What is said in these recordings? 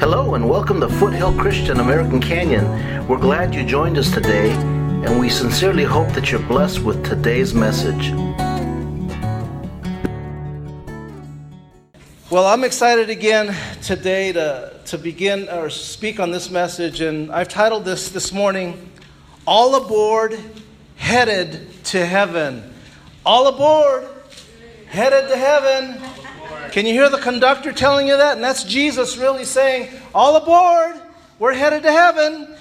Hello and welcome to Foothill Christian American Canyon. We're glad you joined us today, and we sincerely hope that you're blessed with today's message. Well, I'm excited again today to, to begin or speak on this message, and I've titled this this morning, All Aboard, Headed to Heaven. All aboard, headed to heaven. Can you hear the conductor telling you that? And that's Jesus really saying, All aboard, we're headed to heaven.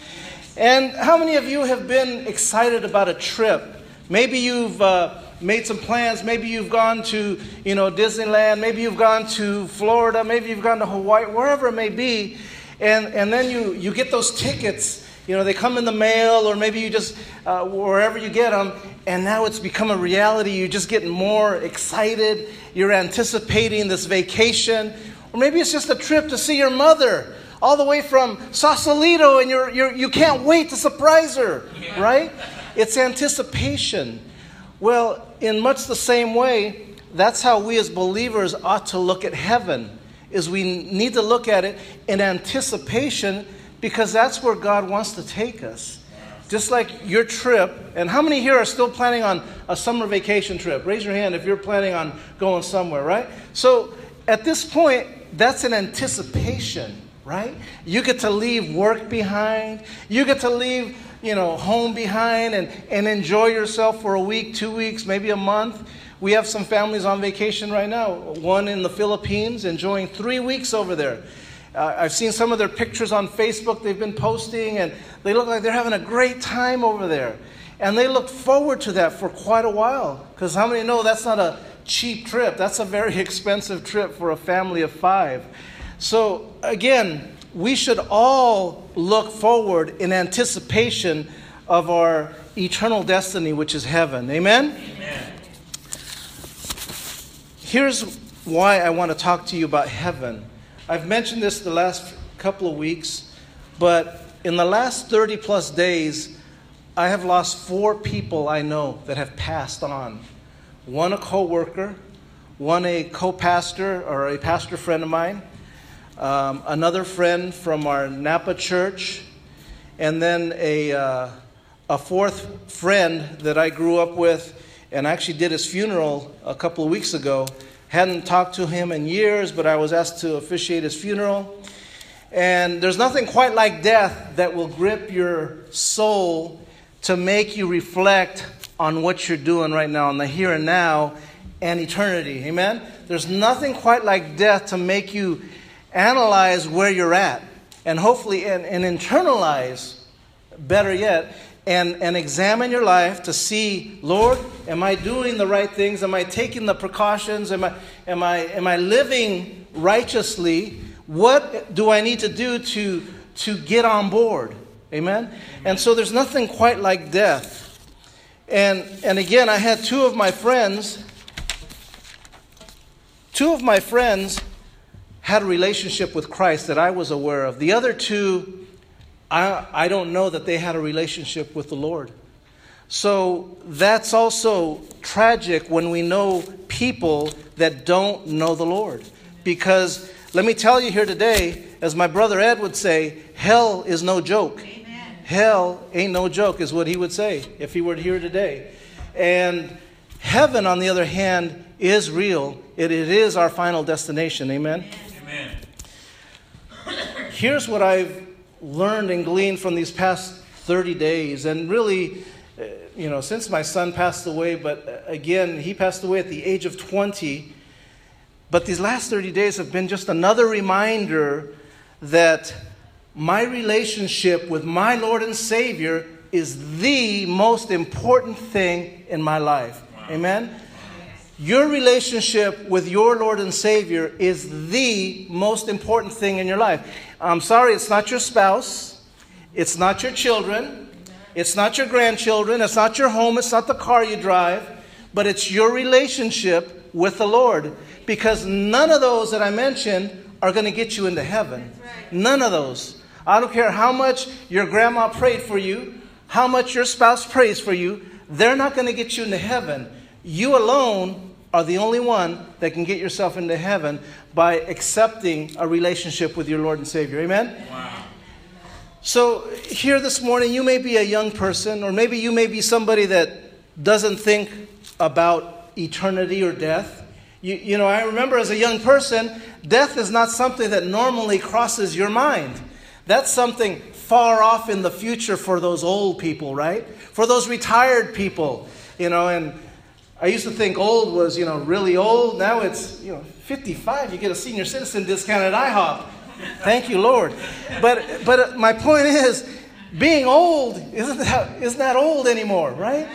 And how many of you have been excited about a trip? Maybe you've uh, made some plans. Maybe you've gone to, you know, Disneyland. Maybe you've gone to Florida. Maybe you've gone to Hawaii, wherever it may be. And, and then you, you get those tickets. You know, they come in the mail, or maybe you just, uh, wherever you get them, and now it's become a reality. You're just getting more excited. You're anticipating this vacation. Or maybe it's just a trip to see your mother all the way from Sausalito, and you're, you're, you can't wait to surprise her, yeah. right? It's anticipation. Well, in much the same way, that's how we as believers ought to look at heaven. Is we need to look at it in anticipation because that's where God wants to take us. Just like your trip, and how many here are still planning on a summer vacation trip? Raise your hand if you're planning on going somewhere, right? So at this point, that's an anticipation, right? You get to leave work behind. You get to leave, you know, home behind and, and enjoy yourself for a week, two weeks, maybe a month. We have some families on vacation right now. One in the Philippines, enjoying three weeks over there. Uh, I've seen some of their pictures on Facebook they've been posting, and they look like they're having a great time over there. And they looked forward to that for quite a while. Because how many know that's not a cheap trip? That's a very expensive trip for a family of five. So, again, we should all look forward in anticipation of our eternal destiny, which is heaven. Amen? Amen. Here's why I want to talk to you about heaven. I've mentioned this the last couple of weeks, but in the last 30 plus days, I have lost four people I know that have passed on. One a co-worker, one a co-pastor or a pastor friend of mine, um, another friend from our Napa church, and then a, uh, a fourth friend that I grew up with and actually did his funeral a couple of weeks ago. Hadn't talked to him in years, but I was asked to officiate his funeral. And there's nothing quite like death that will grip your soul to make you reflect on what you're doing right now, in the here and now and eternity. Amen? There's nothing quite like death to make you analyze where you're at and hopefully and, and internalize, better yet, and, and examine your life to see, Lord, am I doing the right things? Am I taking the precautions? Am I, am I, am I living righteously? What do I need to do to, to get on board? Amen? And so there's nothing quite like death. And, and again, I had two of my friends, two of my friends had a relationship with Christ that I was aware of. The other two I, I don't know that they had a relationship with the Lord. So that's also tragic when we know people that don't know the Lord. Because let me tell you here today, as my brother Ed would say, hell is no joke. Amen. Hell ain't no joke, is what he would say if he were here today. And heaven, on the other hand, is real. It, it is our final destination. Amen? Amen. Here's what I've learned and gleaned from these past 30 days. And really, uh, you know, since my son passed away, but uh, again, he passed away at the age of 20. But these last 30 days have been just another reminder that my relationship with my Lord and Savior is the most important thing in my life. Wow. Amen? Your relationship with your Lord and Savior is the most important thing in your life. I'm sorry, it's not your spouse, it's not your children, it's not your grandchildren, it's not your home, it's not the car you drive, but it's your relationship with the Lord. Because none of those that I mentioned are going to get you into heaven. None of those. I don't care how much your grandma prayed for you, how much your spouse prays for you, they're not going to get you into heaven. You alone are the only one that can get yourself into heaven by accepting a relationship with your Lord and Savior. Amen? Wow. So, here this morning, you may be a young person, or maybe you may be somebody that doesn't think about eternity or death. You, you know, I remember as a young person, death is not something that normally crosses your mind. That's something far off in the future for those old people, right? For those retired people, you know, and I used to think old was, you know, really old. Now it's, you know, 55. You get a senior citizen discount at IHOP. Thank you, Lord. But, but my point is, being old isn't that, isn't that old anymore, right?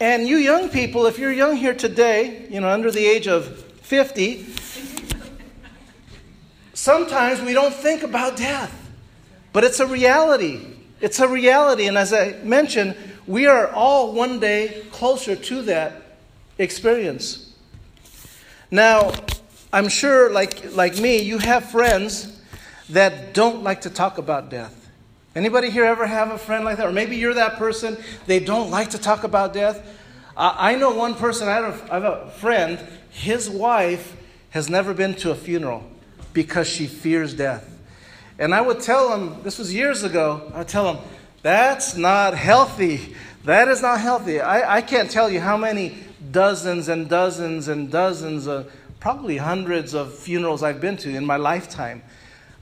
And you young people, if you're young here today, you know, under the age of 50, sometimes we don't think about death. But it's a reality. It's a reality. And as I mentioned, we are all one day closer to that experience. Now, I'm sure, like, like me, you have friends that don't like to talk about death. Anybody here ever have a friend like that? Or maybe you're that person, they don't like to talk about death. Uh, I know one person, I have, a, I have a friend, his wife has never been to a funeral because she fears death. And I would tell him, this was years ago, I would tell him, that's not healthy. That is not healthy. I, I can't tell you how many dozens and dozens and dozens of, probably hundreds of funerals I've been to in my lifetime.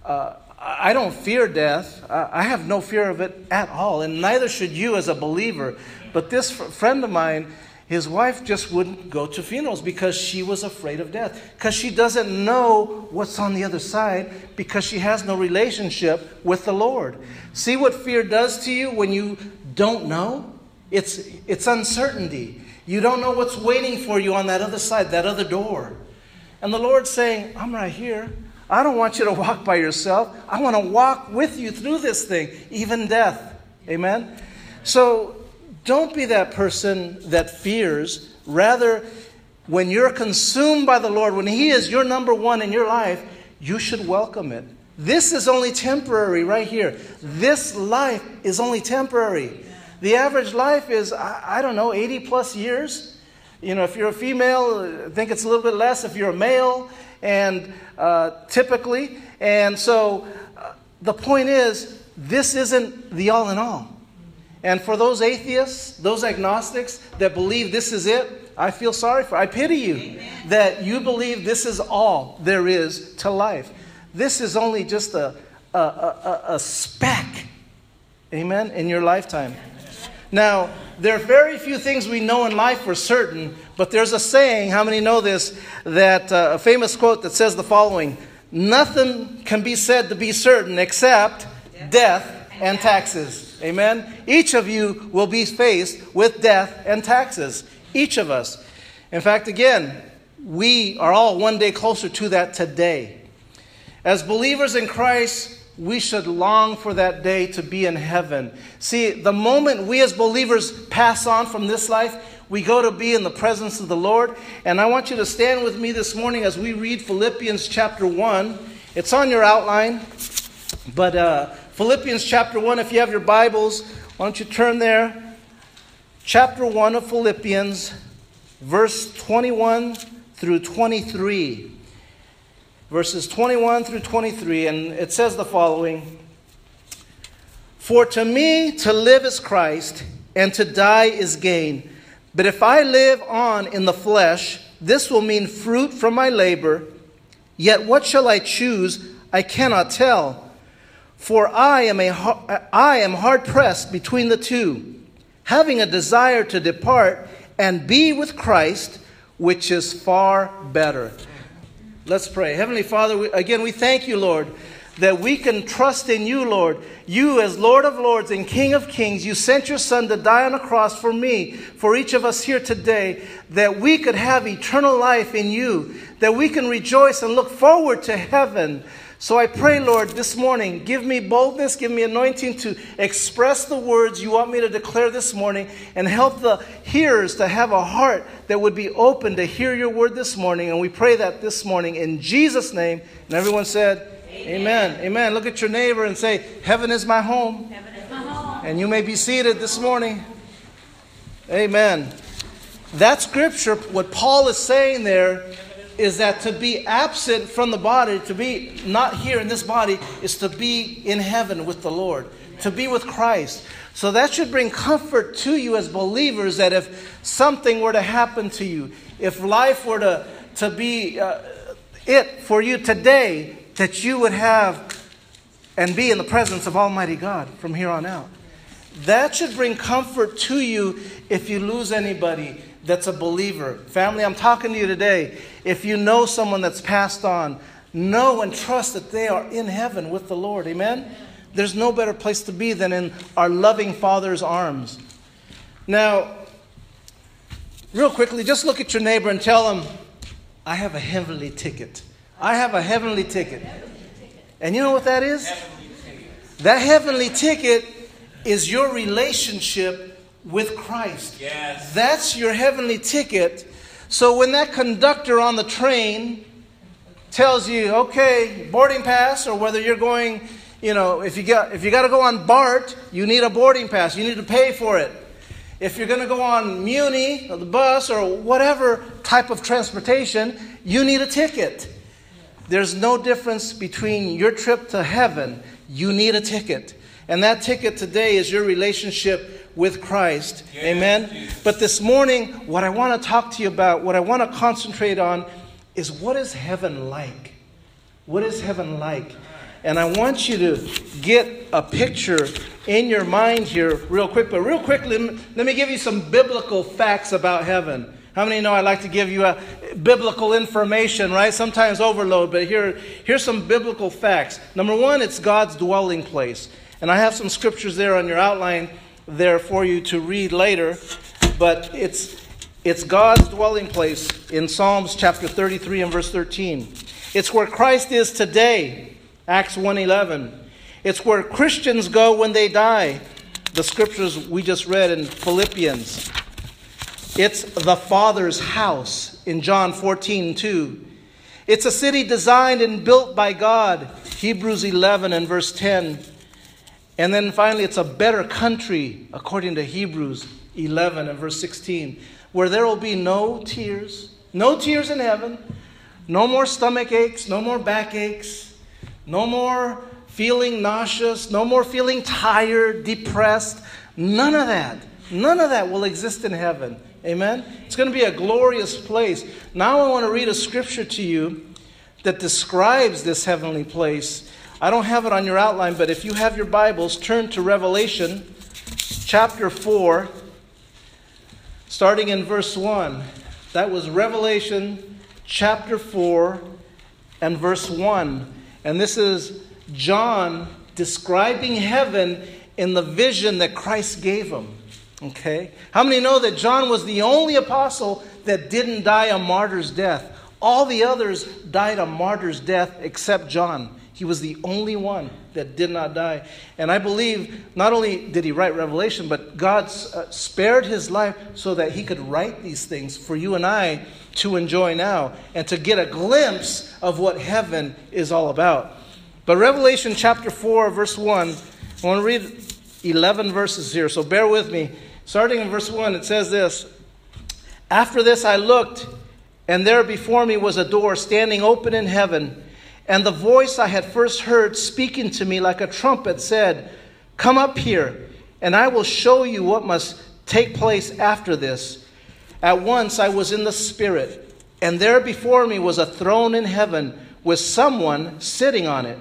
Uh, I don't fear death. I have no fear of it at all, and neither should you as a believer. But this friend of mine, his wife just wouldn't go to funerals because she was afraid of death. Because she doesn't know what's on the other side because she has no relationship with the Lord. See what fear does to you when you don't know? It's, it's uncertainty. You don't know what's waiting for you on that other side, that other door. And the Lord's saying, I'm right here. I don't want you to walk by yourself. I want to walk with you through this thing, even death. Amen? So don't be that person that fears. Rather, when you're consumed by the Lord, when He is your number one in your life, you should welcome it. This is only temporary right here. This life is only temporary. The average life is, I, I don't know, 80 plus years. You know, if you're a female, I think it's a little bit less if you're a male, and uh, typically. And so uh, the point is, this isn't the all in all. And for those atheists, those agnostics that believe this is it, I feel sorry for. I pity you Amen. that you believe this is all there is to life. This is only just a, a, a, a speck, amen, in your lifetime. Now, there are very few things we know in life for certain, but there's a saying, how many know this, that uh, a famous quote that says the following Nothing can be said to be certain except death and taxes. Amen? Each of you will be faced with death and taxes. Each of us. In fact, again, we are all one day closer to that today. As believers in Christ, we should long for that day to be in heaven. See, the moment we as believers pass on from this life, we go to be in the presence of the Lord. And I want you to stand with me this morning as we read Philippians chapter 1. It's on your outline, but uh, Philippians chapter 1, if you have your Bibles, why don't you turn there? Chapter 1 of Philippians, verse 21 through 23 verses 21 through 23, and it says the following For to me to live is Christ, and to die is gain. But if I live on in the flesh, this will mean fruit from my labor. Yet what shall I choose? I cannot tell. For I am, a, I am hard pressed between the two, having a desire to depart and be with Christ, which is far better. Let's pray. Heavenly Father, we, again, we thank you, Lord, that we can trust in you, Lord. You, as Lord of Lords and King of Kings, you sent your Son to die on a cross for me, for each of us here today, that we could have eternal life in you, that we can rejoice and look forward to heaven. So I pray, Lord, this morning, give me boldness, give me anointing to express the words you want me to declare this morning, and help the hearers to have a heart that would be open to hear your word this morning. And we pray that this morning in Jesus' name. And everyone said, Amen. Amen. Amen. Look at your neighbor and say, Heaven is my home. Heaven is my home. And you may be seated this morning. Amen. That scripture, what Paul is saying there, is that to be absent from the body, to be not here in this body, is to be in heaven with the Lord, to be with Christ. So that should bring comfort to you as believers that if something were to happen to you, if life were to, to be uh, it for you today, that you would have and be in the presence of Almighty God from here on out. That should bring comfort to you if you lose anybody that's a believer. Family, I'm talking to you today. If you know someone that's passed on, know and trust that they are in heaven with the Lord. Amen? There's no better place to be than in our loving Father's arms. Now, real quickly, just look at your neighbor and tell him, I have a heavenly ticket. I have a heavenly ticket. And you know what that is? That heavenly ticket is your relationship with Christ. Yes. That's your heavenly ticket. So when that conductor on the train tells you, okay, boarding pass, or whether you're going, you know, if you got if you got to go on BART, you need a boarding pass. You need to pay for it. If you're going to go on Muni, or the bus, or whatever type of transportation, you need a ticket. There's no difference between your trip to heaven. You need a ticket. And that ticket today is your relationship with Christ. Amen. Jesus. But this morning, what I want to talk to you about, what I want to concentrate on, is what is heaven like? What is heaven like? And I want you to get a picture in your mind here, real quick. But real quickly, let me give you some biblical facts about heaven. How many know I like to give you a biblical information, right? Sometimes overload, but here, here's some biblical facts. Number one, it's God's dwelling place. And I have some scriptures there on your outline there for you to read later. But it's, it's God's dwelling place in Psalms chapter 33 and verse 13. It's where Christ is today, Acts 1.11. It's where Christians go when they die, the scriptures we just read in Philippians. It's the Father's house in John 14:2. It's a city designed and built by God, Hebrews 11 and verse 10. And then finally, it's a better country, according to Hebrews 11 and verse 16, where there will be no tears, no tears in heaven, no more stomach aches, no more back aches, no more feeling nauseous, no more feeling tired, depressed. None of that. None of that will exist in heaven. Amen? It's going to be a glorious place. Now I want to read a scripture to you that describes this heavenly place. I don't have it on your outline, but if you have your Bibles, turn to Revelation chapter 4, starting in verse 1. That was Revelation chapter 4 and verse 1. And this is John describing heaven in the vision that Christ gave him. Okay? How many know that John was the only apostle that didn't die a martyr's death? All the others died a martyr's death except John. He was the only one that did not die. And I believe not only did he write Revelation, but God uh, spared his life so that he could write these things for you and I to enjoy now and to get a glimpse of what heaven is all about. But Revelation chapter 4, verse 1, I want to read 11 verses here, so bear with me. Starting in verse 1, it says this After this I looked, and there before me was a door standing open in heaven. And the voice I had first heard speaking to me like a trumpet said, Come up here, and I will show you what must take place after this. At once I was in the Spirit, and there before me was a throne in heaven with someone sitting on it.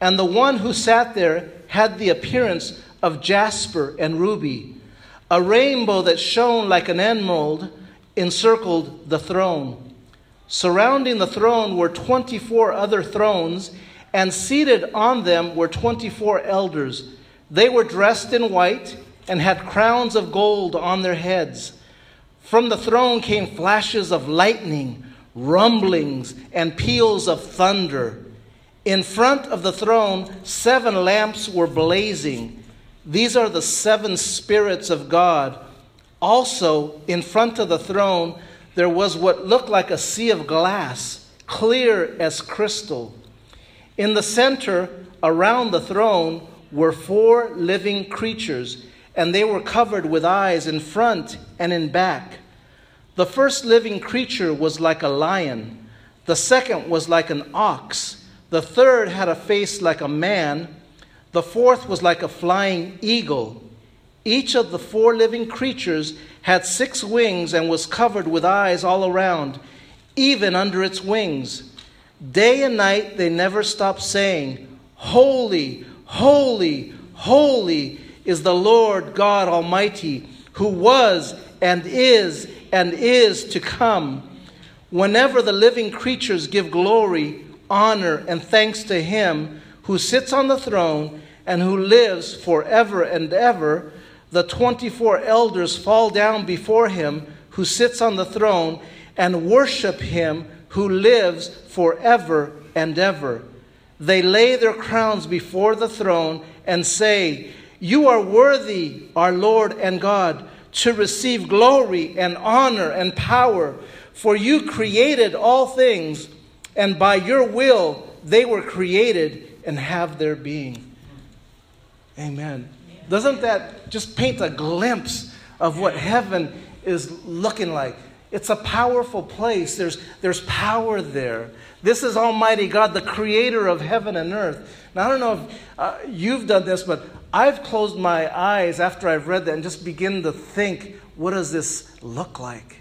And the one who sat there had the appearance of jasper and ruby. A rainbow that shone like an emerald encircled the throne. Surrounding the throne were 24 other thrones, and seated on them were 24 elders. They were dressed in white and had crowns of gold on their heads. From the throne came flashes of lightning, rumblings, and peals of thunder. In front of the throne, seven lamps were blazing. These are the seven spirits of God. Also, in front of the throne, there was what looked like a sea of glass, clear as crystal. In the center, around the throne, were four living creatures, and they were covered with eyes in front and in back. The first living creature was like a lion, the second was like an ox, the third had a face like a man, the fourth was like a flying eagle. Each of the four living creatures had six wings and was covered with eyes all around, even under its wings. Day and night they never stopped saying, Holy, holy, holy is the Lord God Almighty, who was and is and is to come. Whenever the living creatures give glory, honor, and thanks to Him who sits on the throne and who lives forever and ever, the 24 elders fall down before Him who sits on the throne and worship Him who lives forever and ever. They lay their crowns before the throne and say, You are worthy, our Lord and God, to receive glory and honor and power, for you created all things, and by your will they were created and have their being. Amen. Doesn't that just paint a glimpse of what heaven is looking like? It's a powerful place. There's, there's power there. This is Almighty God, the creator of heaven and earth. Now, I don't know if uh, you've done this, but I've closed my eyes after I've read that and just begin to think, what does this look like?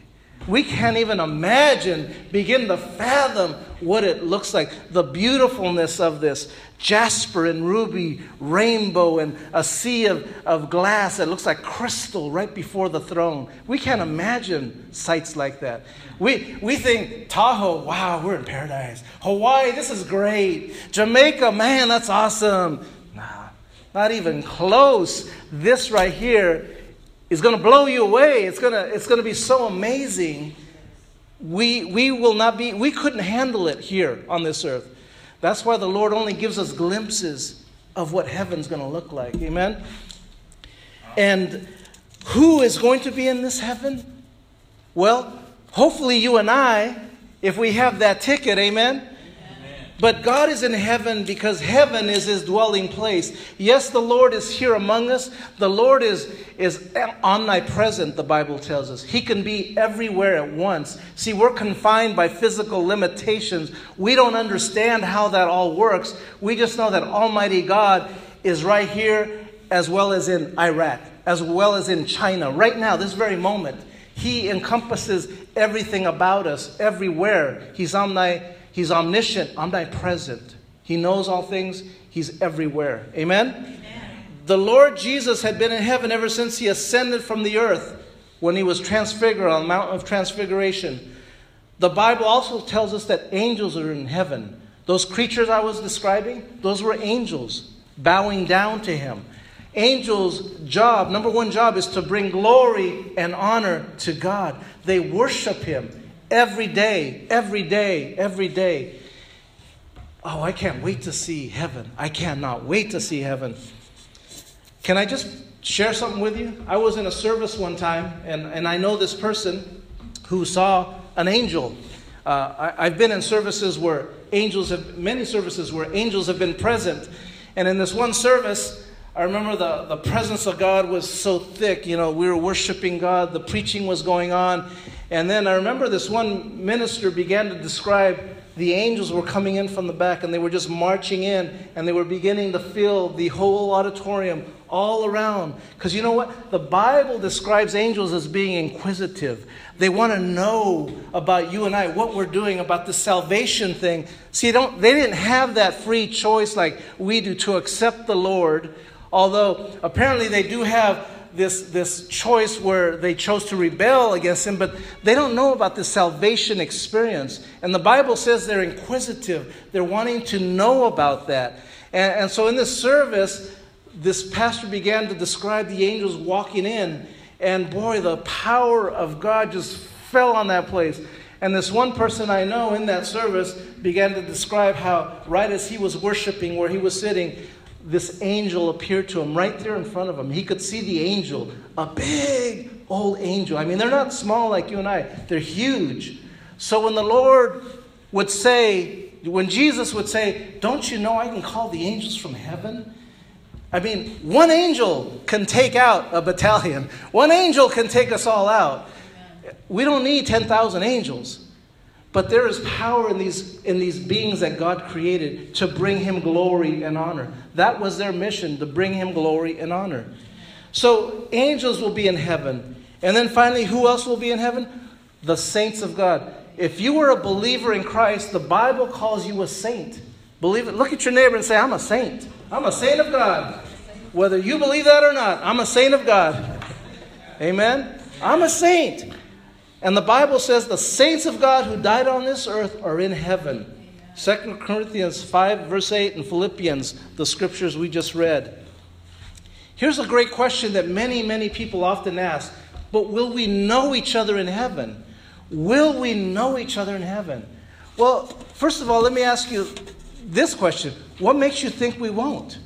We can't even imagine, begin to fathom what it looks like, the beautifulness of this jasper and ruby, rainbow, and a sea of, of glass that looks like crystal right before the throne. We can't imagine sights like that. We, we think Tahoe, wow, we're in paradise. Hawaii, this is great. Jamaica, man, that's awesome. Nah, not even close. This right here is going to blow you away. It's going to, it's going to be so amazing. We, we will not be, we couldn't handle it here on this earth. That's why the Lord only gives us glimpses of what heaven's going to look like. Amen? And who is going to be in this heaven? Well, hopefully you and I, if we have that ticket, amen? But God is in heaven because heaven is his dwelling place. Yes, the Lord is here among us. The Lord is, is omnipresent, the Bible tells us. He can be everywhere at once. See, we're confined by physical limitations. We don't understand how that all works. We just know that Almighty God is right here as well as in Iraq, as well as in China. Right now, this very moment, He encompasses everything about us, everywhere. He's omnipresent He's omniscient, omnipresent. He knows all things. He's everywhere. Amen? Amen? The Lord Jesus had been in heaven ever since he ascended from the earth when he was transfigured on the mountain of transfiguration. The Bible also tells us that angels are in heaven. Those creatures I was describing, those were angels bowing down to him. Angels' job, number one job, is to bring glory and honor to God. They worship him. Every day, every day, every day. Oh, I can't wait to see heaven. I cannot wait to see heaven. Can I just share something with you? I was in a service one time, and, and I know this person who saw an angel. Uh, I, I've been in services where angels have, many services where angels have been present. And in this one service, I remember the, the presence of God was so thick. You know, we were worshiping God, the preaching was going on, and then I remember this one minister began to describe the angels were coming in from the back and they were just marching in and they were beginning to fill the whole auditorium all around. Because you know what? The Bible describes angels as being inquisitive. They want to know about you and I, what we're doing about the salvation thing. See, don't, they didn't have that free choice like we do to accept the Lord, although apparently they do have this, this choice where they chose to rebel against him, but they don't know about the salvation experience. And the Bible says they're inquisitive, they're wanting to know about that. And, and so in this service, this pastor began to describe the angels walking in, and boy, the power of God just fell on that place. And this one person I know in that service began to describe how, right as he was worshiping where he was sitting, this angel appeared to him right there in front of him. He could see the angel, a big old angel. I mean, they're not small like you and I, they're huge. So when the Lord would say, when Jesus would say, Don't you know I can call the angels from heaven? I mean, one angel can take out a battalion, one angel can take us all out. We don't need 10,000 angels. But there is power in these, in these beings that God created to bring Him glory and honor. That was their mission, to bring Him glory and honor. So angels will be in heaven. And then finally, who else will be in heaven? The saints of God. If you are a believer in Christ, the Bible calls you a saint. Believe it. Look at your neighbor and say, I'm a saint. I'm a saint of God. Whether you believe that or not, I'm a saint of God. Amen? I'm a saint. And the Bible says the saints of God who died on this earth are in heaven. 2 Corinthians 5, verse 8, and Philippians, the scriptures we just read. Here's a great question that many, many people often ask But will we know each other in heaven? Will we know each other in heaven? Well, first of all, let me ask you this question What makes you think we won't?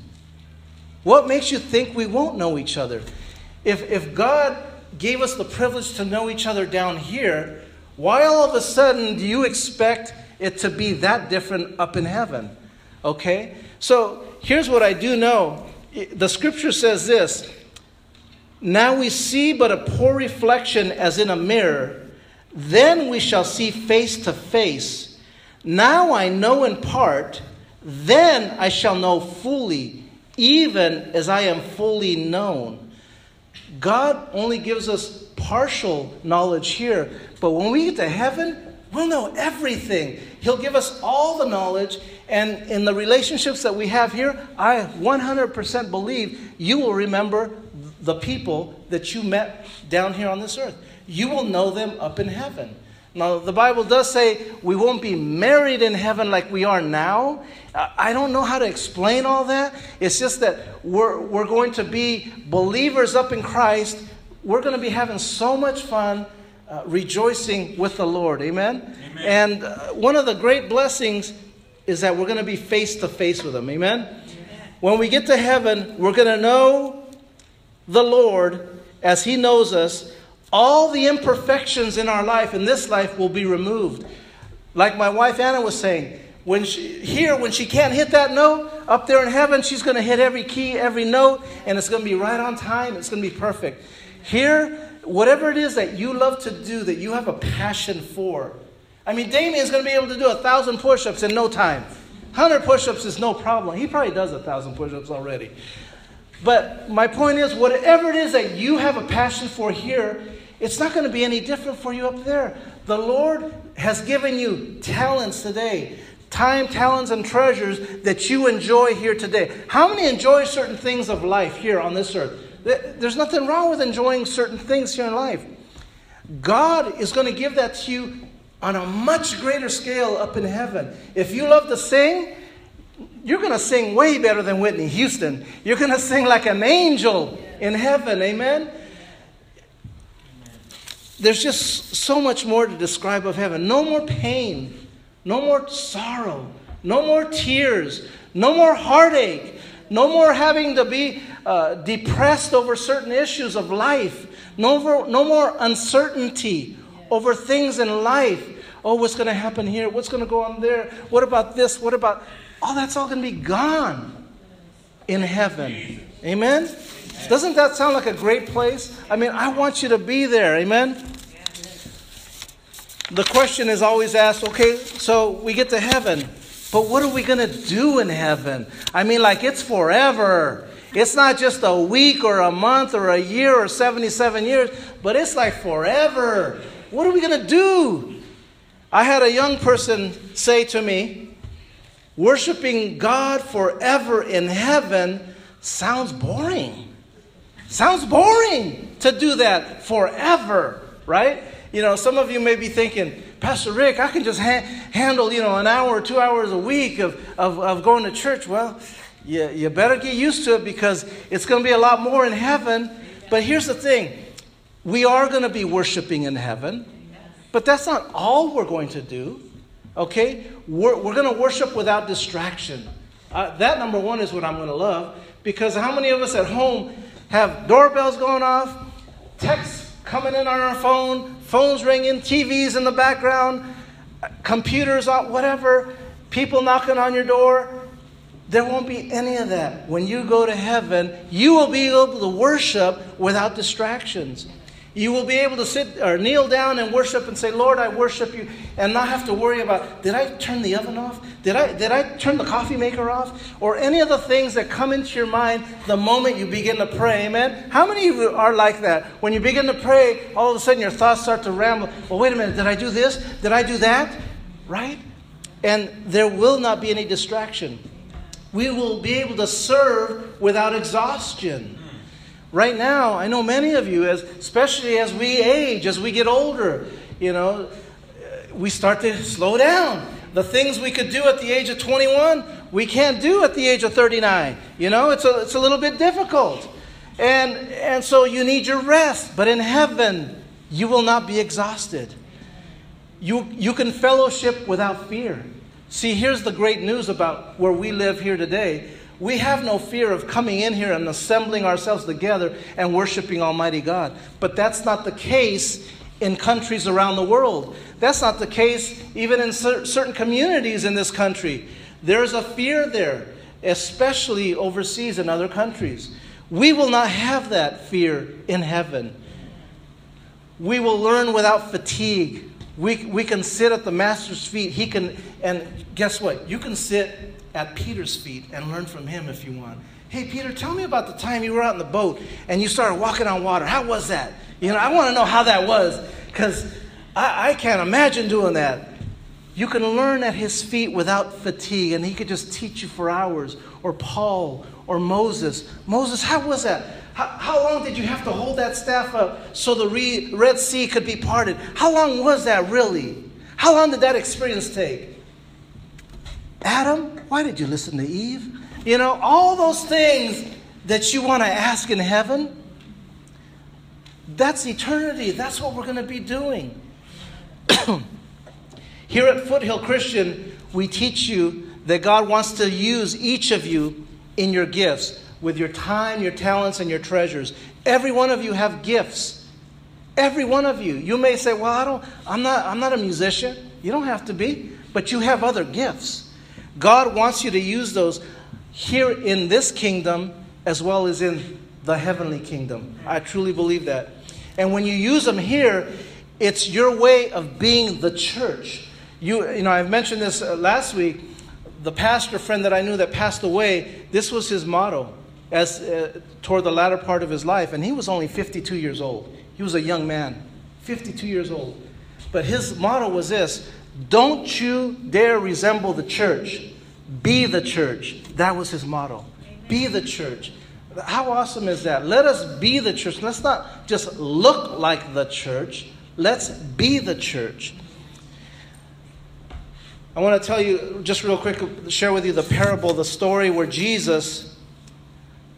What makes you think we won't know each other? If, if God gave us the privilege to know each other down here, why all of a sudden do you expect it to be that different up in heaven? Okay? So here's what I do know the scripture says this Now we see but a poor reflection as in a mirror, then we shall see face to face. Now I know in part, then I shall know fully, even as I am fully known. God only gives us partial knowledge here, but when we get to heaven, we'll know everything. He'll give us all the knowledge, and in the relationships that we have here, I 100% believe you will remember the people that you met down here on this earth. You will know them up in heaven. Now, the Bible does say we won't be married in heaven like we are now. I don't know how to explain all that. It's just that we're, we're going to be believers up in Christ. We're going to be having so much fun uh, rejoicing with the Lord. Amen? Amen. And uh, one of the great blessings is that we're going to be face to face with Him. Amen? Amen? When we get to heaven, we're going to know the Lord as He knows us all the imperfections in our life, in this life, will be removed. Like my wife Anna was saying, when she, here, when she can't hit that note, up there in heaven, she's going to hit every key, every note, and it's going to be right on time. It's going to be perfect. Here, whatever it is that you love to do, that you have a passion for. I mean, Damien's going to be able to do a thousand push ups in no time. 100 push ups is no problem. He probably does a thousand push ups already. But my point is, whatever it is that you have a passion for here, it's not going to be any different for you up there. The Lord has given you talents today time, talents, and treasures that you enjoy here today. How many enjoy certain things of life here on this earth? There's nothing wrong with enjoying certain things here in life. God is going to give that to you on a much greater scale up in heaven. If you love to sing, you're going to sing way better than Whitney Houston. You're going to sing like an angel in heaven. Amen? There's just so much more to describe of heaven. No more pain, no more sorrow, no more tears, no more heartache, no more having to be uh, depressed over certain issues of life, no more, no more uncertainty over things in life. Oh, what's going to happen here? What's going to go on there? What about this? What about. All that's all going to be gone in heaven. Amen? Doesn't that sound like a great place? I mean, I want you to be there. Amen? The question is always asked okay, so we get to heaven, but what are we going to do in heaven? I mean, like, it's forever. It's not just a week or a month or a year or 77 years, but it's like forever. What are we going to do? I had a young person say to me, worshiping God forever in heaven sounds boring. Sounds boring to do that forever, right? You know, some of you may be thinking, Pastor Rick, I can just ha- handle, you know, an hour or two hours a week of, of, of going to church. Well, you, you better get used to it because it's going to be a lot more in heaven. But here's the thing we are going to be worshiping in heaven, but that's not all we're going to do. Okay? We're, we're going to worship without distraction. Uh, that number one is what I'm going to love because how many of us at home have doorbells going off, texts coming in on our phone, phones ringing, TVs in the background, computers on, whatever, people knocking on your door. There won't be any of that. When you go to heaven, you will be able to worship without distractions. You will be able to sit or kneel down and worship and say, Lord, I worship you, and not have to worry about, did I turn the oven off? Did I, did I turn the coffee maker off? Or any of the things that come into your mind the moment you begin to pray. Amen? How many of you are like that? When you begin to pray, all of a sudden your thoughts start to ramble. Well, wait a minute, did I do this? Did I do that? Right? And there will not be any distraction. We will be able to serve without exhaustion. Right now, I know many of you, as, especially as we age, as we get older, you know, we start to slow down. The things we could do at the age of 21, we can't do at the age of 39. You know, it's a, it's a little bit difficult. And, and so you need your rest. But in heaven, you will not be exhausted. You, you can fellowship without fear. See, here's the great news about where we live here today we have no fear of coming in here and assembling ourselves together and worshiping Almighty God. But that's not the case in countries around the world. That's not the case even in certain communities in this country. There's a fear there, especially overseas in other countries. We will not have that fear in heaven. We will learn without fatigue. We, we can sit at the Master's feet. He can, and guess what? You can sit at Peter's feet and learn from him if you want. Hey, Peter, tell me about the time you were out in the boat and you started walking on water. How was that? You know, I want to know how that was because I, I can't imagine doing that. You can learn at his feet without fatigue, and he could just teach you for hours. Or Paul or Moses. Moses, how was that? How, how long did you have to hold that staff up so the Red Sea could be parted? How long was that really? How long did that experience take? Adam, why did you listen to Eve? You know, all those things that you want to ask in heaven, that's eternity. That's what we're going to be doing. Here at Foothill Christian, we teach you that God wants to use each of you in your gifts with your time, your talents, and your treasures. Every one of you have gifts. Every one of you. You may say, "Well, I don't I'm not I'm not a musician." You don't have to be, but you have other gifts. God wants you to use those here in this kingdom as well as in the heavenly kingdom. I truly believe that. And when you use them here, it's your way of being the church. You, you know, I've mentioned this uh, last week. The pastor friend that I knew that passed away, this was his motto as uh, toward the latter part of his life, and he was only 52 years old. He was a young man, 52 years old. But his motto was this don't you dare resemble the church. Be the church. That was his motto. Be the church. How awesome is that? Let us be the church. Let's not just look like the church. Let's be the church. I want to tell you, just real quick, share with you the parable, the story where Jesus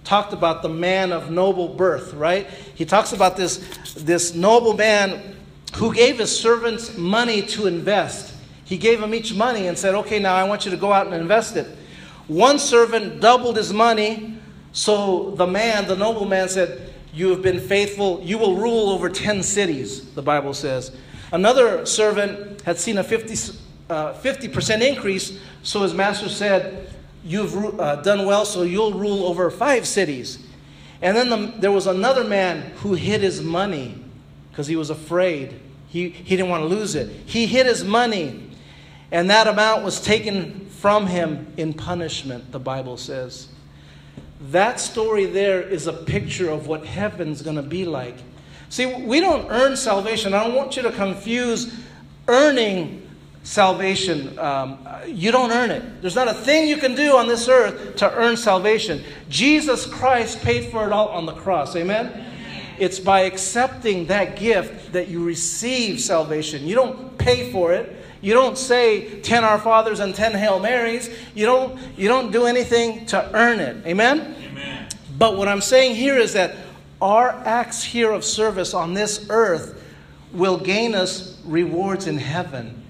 talked about the man of noble birth, right? He talks about this, this noble man who gave his servants money to invest. He gave them each money and said, Okay, now I want you to go out and invest it. One servant doubled his money, so the man, the noble man, said, You have been faithful. You will rule over 10 cities, the Bible says. Another servant had seen a 50, uh, 50% increase, so his master said, You've uh, done well, so you'll rule over five cities. And then the, there was another man who hid his money because he was afraid. He, he didn't want to lose it. He hid his money, and that amount was taken from him in punishment, the Bible says. That story there is a picture of what heaven's going to be like. See, we don't earn salvation. I don't want you to confuse earning salvation. Um, you don't earn it. There's not a thing you can do on this earth to earn salvation. Jesus Christ paid for it all on the cross. Amen? It's by accepting that gift that you receive salvation. You don't pay for it. You don't say 10 Our Fathers and 10 Hail Marys. You don't, you don't do anything to earn it. Amen? Amen? But what I'm saying here is that our acts here of service on this earth will gain us rewards in heaven.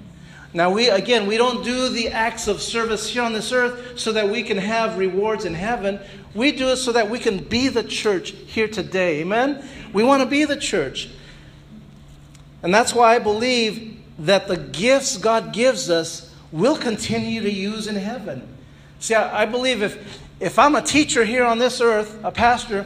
Now, we, again, we don't do the acts of service here on this earth so that we can have rewards in heaven. We do it so that we can be the church here today. Amen? We want to be the church. And that's why I believe that the gifts God gives us will continue to use in heaven. See, I, I believe if, if I'm a teacher here on this earth, a pastor,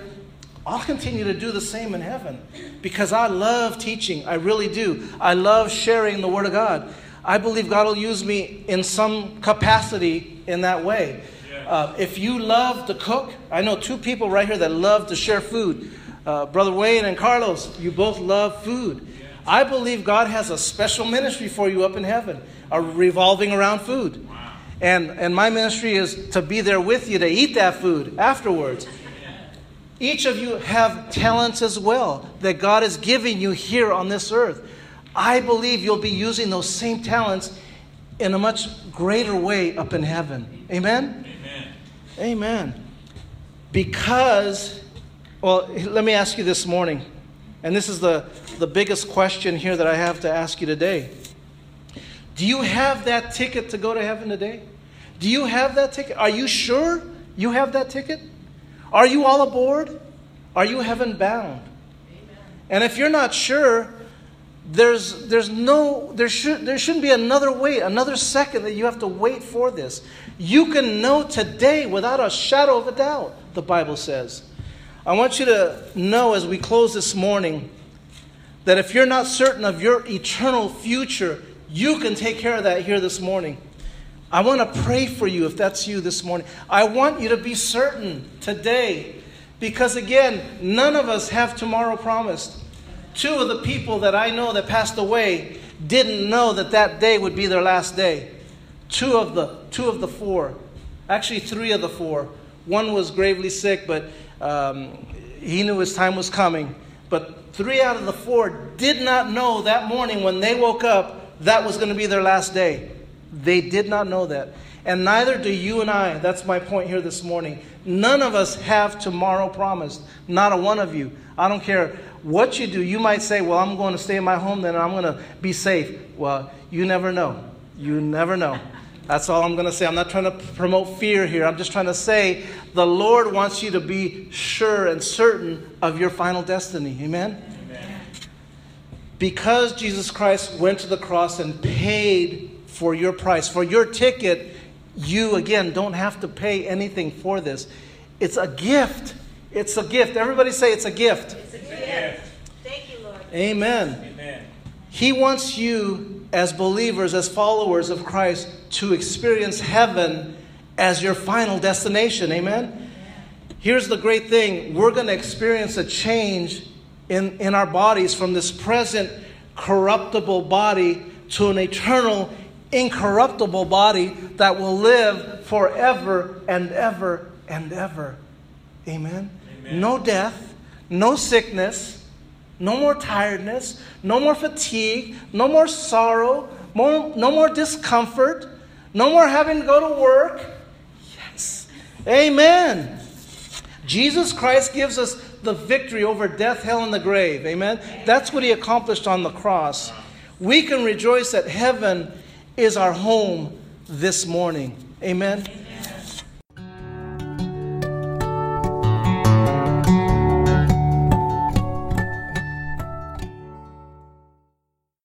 I'll continue to do the same in heaven because I love teaching. I really do. I love sharing the Word of God. I believe God will use me in some capacity in that way. Uh, if you love to cook, I know two people right here that love to share food. Uh, Brother Wayne and Carlos, you both love food. I believe God has a special ministry for you up in heaven, a revolving around food. And, and my ministry is to be there with you to eat that food afterwards. Each of you have talents as well that God is giving you here on this earth. I believe you'll be using those same talents in a much greater way up in heaven. Amen? Amen. Amen. Because, well, let me ask you this morning, and this is the, the biggest question here that I have to ask you today. Do you have that ticket to go to heaven today? Do you have that ticket? Are you sure you have that ticket? Are you all aboard? Are you heaven bound? Amen. And if you're not sure, there's, there's no, there, should, there shouldn't be another wait, another second that you have to wait for this. You can know today without a shadow of a doubt, the Bible says. I want you to know as we close this morning that if you're not certain of your eternal future, you can take care of that here this morning. I want to pray for you if that's you this morning. I want you to be certain today because, again, none of us have tomorrow promised. Two of the people that I know that passed away didn't know that that day would be their last day. Two of the, two of the four, actually, three of the four. One was gravely sick, but um, he knew his time was coming. But three out of the four did not know that morning when they woke up that was going to be their last day. They did not know that. And neither do you and I. That's my point here this morning. None of us have tomorrow promised. Not a one of you. I don't care what you do. You might say, Well, I'm going to stay in my home, then I'm going to be safe. Well, you never know. You never know. That's all I'm going to say. I'm not trying to promote fear here. I'm just trying to say the Lord wants you to be sure and certain of your final destiny. Amen? Amen. Because Jesus Christ went to the cross and paid for your price. For your ticket, you again don't have to pay anything for this. It's a gift. It's a gift. Everybody say it's a gift. It's. Thank you, Lord. Amen. Amen. He wants you, as believers, as followers of Christ, to experience heaven as your final destination. Amen. Here's the great thing we're going to experience a change in, in our bodies from this present corruptible body to an eternal incorruptible body that will live forever and ever and ever. Amen? Amen. No death, no sickness, no more tiredness, no more fatigue, no more sorrow, more, no more discomfort, no more having to go to work. Yes. Amen. Jesus Christ gives us the victory over death, hell, and the grave. Amen. That's what he accomplished on the cross. We can rejoice that heaven is our home this morning. Amen.